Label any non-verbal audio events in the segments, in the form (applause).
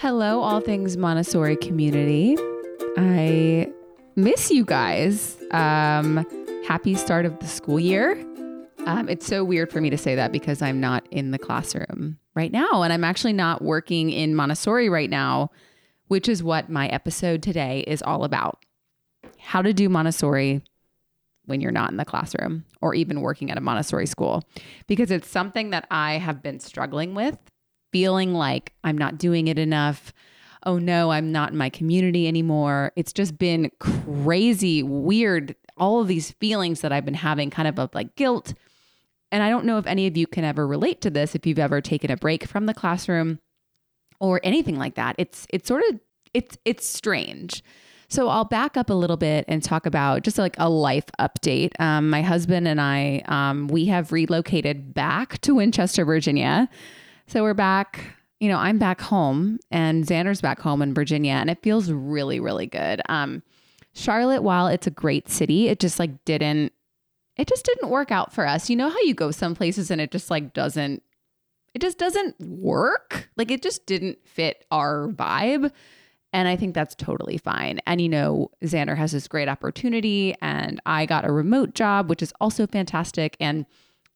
Hello, all things Montessori community. I miss you guys. Um, happy start of the school year. Um, it's so weird for me to say that because I'm not in the classroom right now, and I'm actually not working in Montessori right now, which is what my episode today is all about. How to do Montessori when you're not in the classroom or even working at a Montessori school, because it's something that I have been struggling with feeling like I'm not doing it enough. Oh no, I'm not in my community anymore. It's just been crazy, weird, all of these feelings that I've been having kind of of like guilt. And I don't know if any of you can ever relate to this if you've ever taken a break from the classroom or anything like that. It's it's sort of it's it's strange. So I'll back up a little bit and talk about just like a life update. Um, my husband and I, um, we have relocated back to Winchester, Virginia. So we're back. You know, I'm back home, and Xander's back home in Virginia, and it feels really, really good. Um, Charlotte, while it's a great city, it just like didn't. It just didn't work out for us. You know how you go some places and it just like doesn't. It just doesn't work. Like it just didn't fit our vibe. And I think that's totally fine. And, you know, Xander has this great opportunity, and I got a remote job, which is also fantastic. And,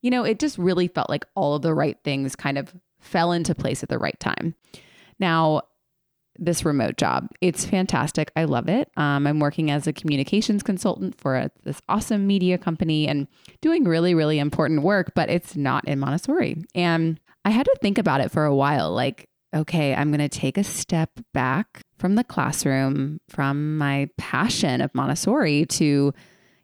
you know, it just really felt like all of the right things kind of fell into place at the right time. Now, this remote job, it's fantastic. I love it. Um, I'm working as a communications consultant for a, this awesome media company and doing really, really important work, but it's not in Montessori. And I had to think about it for a while like, okay, I'm going to take a step back from the classroom, from my passion of Montessori to,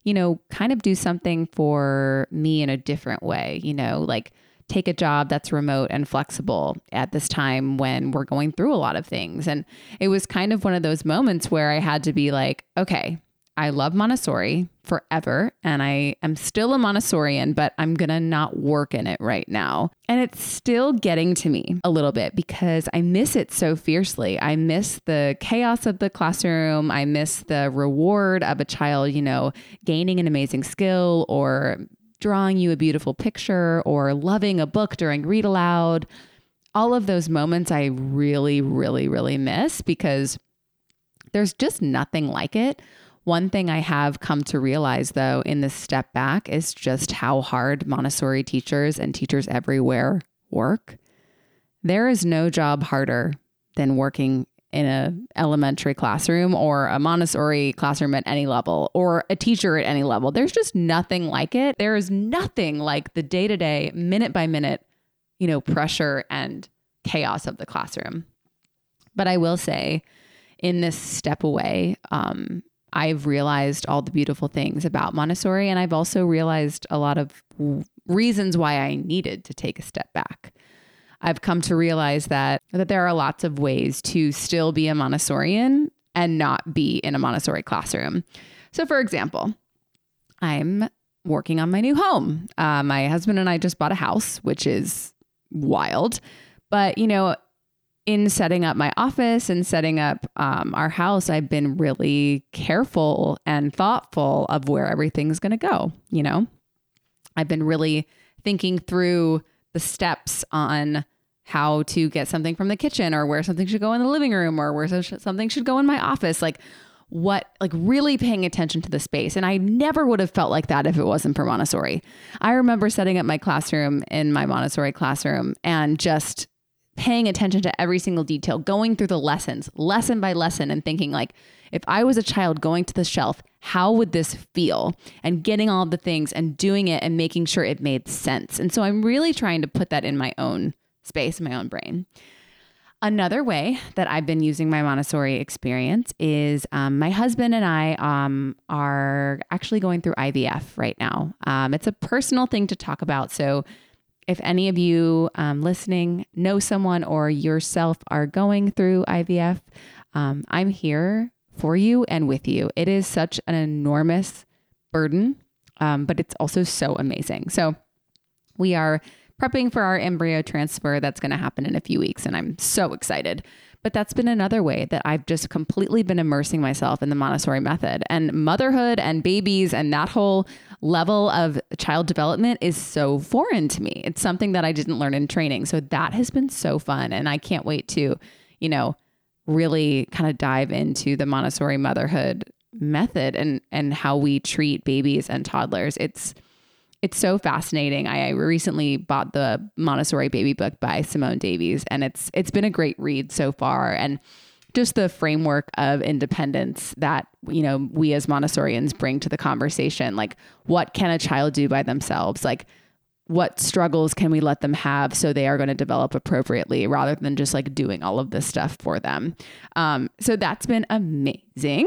you know, kind of do something for me in a different way, you know, like take a job that's remote and flexible at this time when we're going through a lot of things. And it was kind of one of those moments where I had to be like, okay, I love Montessori forever and I am still a Montessorian, but I'm going to not work in it right now. And it's still getting to me a little bit because I miss it so fiercely. I miss the chaos of the classroom. I miss the reward of a child, you know, gaining an amazing skill or drawing you a beautiful picture or loving a book during read aloud. All of those moments I really, really, really miss because there's just nothing like it. One thing I have come to realize, though, in this step back is just how hard Montessori teachers and teachers everywhere work. There is no job harder than working in a elementary classroom or a Montessori classroom at any level or a teacher at any level. There's just nothing like it. There is nothing like the day-to-day, minute by minute, you know, pressure and chaos of the classroom. But I will say in this step away, um, I've realized all the beautiful things about Montessori and I've also realized a lot of reasons why I needed to take a step back. I've come to realize that that there are lots of ways to still be a Montessorian and not be in a Montessori classroom. So, for example, I'm working on my new home. Uh, my husband and I just bought a house, which is wild. But, you know, in setting up my office and setting up um, our house, I've been really careful and thoughtful of where everything's going to go. You know, I've been really thinking through the steps on how to get something from the kitchen or where something should go in the living room or where something should go in my office. Like, what, like, really paying attention to the space. And I never would have felt like that if it wasn't for Montessori. I remember setting up my classroom in my Montessori classroom and just paying attention to every single detail, going through the lessons, lesson by lesson, and thinking, like, if I was a child going to the shelf, how would this feel? And getting all the things and doing it and making sure it made sense. And so I'm really trying to put that in my own space my own brain. Another way that I've been using my Montessori experience is um, my husband and I um, are actually going through IVF right now. Um, it's a personal thing to talk about. So, if any of you um, listening know someone or yourself are going through IVF, um, I'm here for you and with you. It is such an enormous burden, um, but it's also so amazing. So, we are prepping for our embryo transfer that's going to happen in a few weeks. And I'm so excited. But that's been another way that I've just completely been immersing myself in the Montessori method. And motherhood and babies and that whole level of child development is so foreign to me. It's something that I didn't learn in training. So that has been so fun. And I can't wait to, you know, really kind of dive into the Montessori motherhood method and and how we treat babies and toddlers. It's it's so fascinating. I recently bought the Montessori baby book by Simone Davies and it's it's been a great read so far and just the framework of independence that you know we as Montessorians bring to the conversation like what can a child do by themselves like what struggles can we let them have so they are going to develop appropriately rather than just like doing all of this stuff for them. Um, so that's been amazing.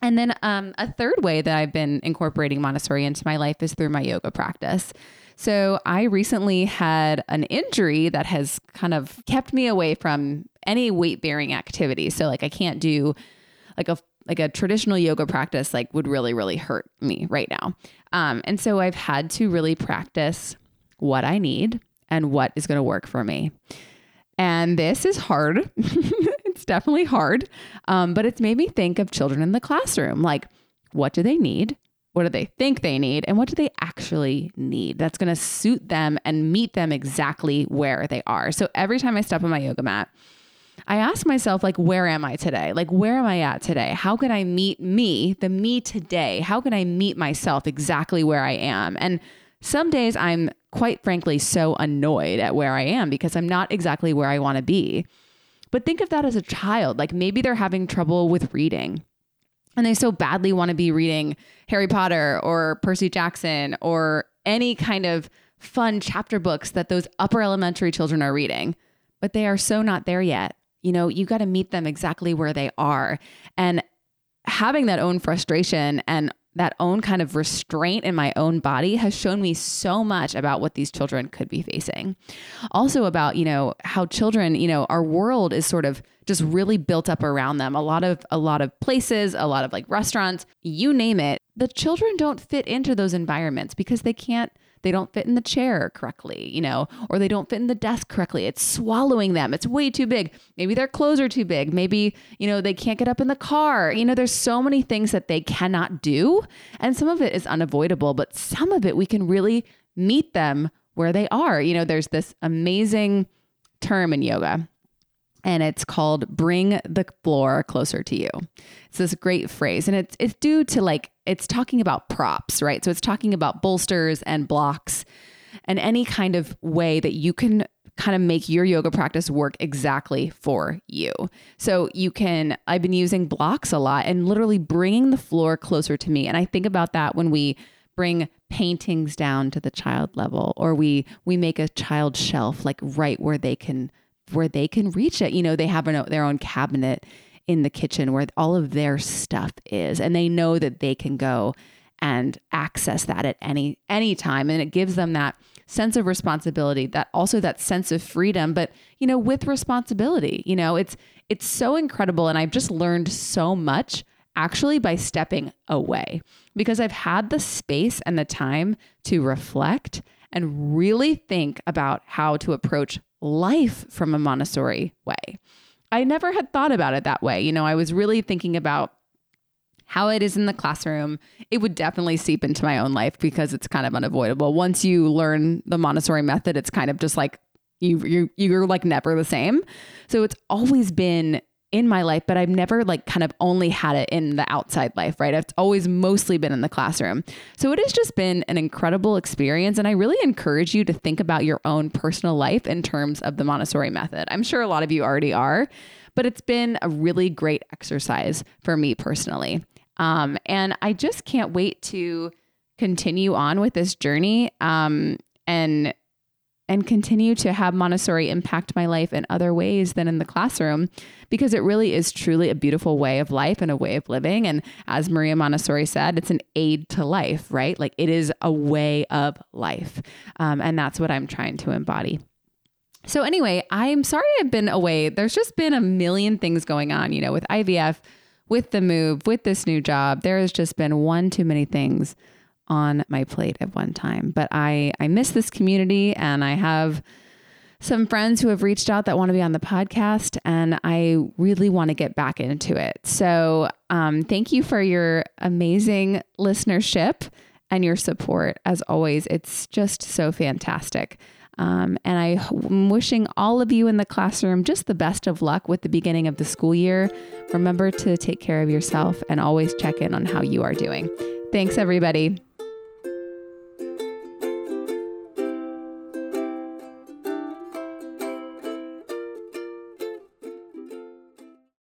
And then um, a third way that I've been incorporating Montessori into my life is through my yoga practice. So I recently had an injury that has kind of kept me away from any weight bearing activity. So like I can't do like a like a traditional yoga practice like would really really hurt me right now um, and so i've had to really practice what i need and what is going to work for me and this is hard (laughs) it's definitely hard um, but it's made me think of children in the classroom like what do they need what do they think they need and what do they actually need that's going to suit them and meet them exactly where they are so every time i step on my yoga mat I ask myself, like, where am I today? Like, where am I at today? How can I meet me, the me today? How can I meet myself exactly where I am? And some days I'm quite frankly so annoyed at where I am because I'm not exactly where I want to be. But think of that as a child. Like, maybe they're having trouble with reading and they so badly want to be reading Harry Potter or Percy Jackson or any kind of fun chapter books that those upper elementary children are reading, but they are so not there yet. You know, you got to meet them exactly where they are. And having that own frustration and that own kind of restraint in my own body has shown me so much about what these children could be facing. Also about, you know, how children, you know, our world is sort of just really built up around them. A lot of a lot of places, a lot of like restaurants, you name it. The children don't fit into those environments because they can't they don't fit in the chair correctly, you know, or they don't fit in the desk correctly. It's swallowing them. It's way too big. Maybe their clothes are too big. Maybe, you know, they can't get up in the car. You know, there's so many things that they cannot do. And some of it is unavoidable, but some of it we can really meet them where they are. You know, there's this amazing term in yoga and it's called bring the floor closer to you. It's this great phrase and it's it's due to like it's talking about props, right? So it's talking about bolsters and blocks and any kind of way that you can kind of make your yoga practice work exactly for you. So you can I've been using blocks a lot and literally bringing the floor closer to me and I think about that when we bring paintings down to the child level or we we make a child shelf like right where they can where they can reach it. You know, they have an, their own cabinet in the kitchen where all of their stuff is and they know that they can go and access that at any any time and it gives them that sense of responsibility that also that sense of freedom but you know with responsibility you know it's it's so incredible and i've just learned so much actually by stepping away because i've had the space and the time to reflect and really think about how to approach life from a Montessori way. I never had thought about it that way. You know, I was really thinking about how it is in the classroom. It would definitely seep into my own life because it's kind of unavoidable. Once you learn the Montessori method, it's kind of just like you you you're like never the same. So it's always been in my life, but I've never like kind of only had it in the outside life, right? It's always mostly been in the classroom. So it has just been an incredible experience. And I really encourage you to think about your own personal life in terms of the Montessori method. I'm sure a lot of you already are, but it's been a really great exercise for me personally. Um, and I just can't wait to continue on with this journey um, and and continue to have Montessori impact my life in other ways than in the classroom because it really is truly a beautiful way of life and a way of living. And as Maria Montessori said, it's an aid to life, right? Like it is a way of life. Um, and that's what I'm trying to embody. So, anyway, I'm sorry I've been away. There's just been a million things going on, you know, with IVF, with the move, with this new job. There has just been one too many things on my plate at one time. But I I miss this community and I have some friends who have reached out that want to be on the podcast and I really want to get back into it. So, um, thank you for your amazing listenership and your support. As always, it's just so fantastic. Um, and I, am wishing all of you in the classroom just the best of luck with the beginning of the school year. Remember to take care of yourself and always check in on how you are doing. Thanks, everybody.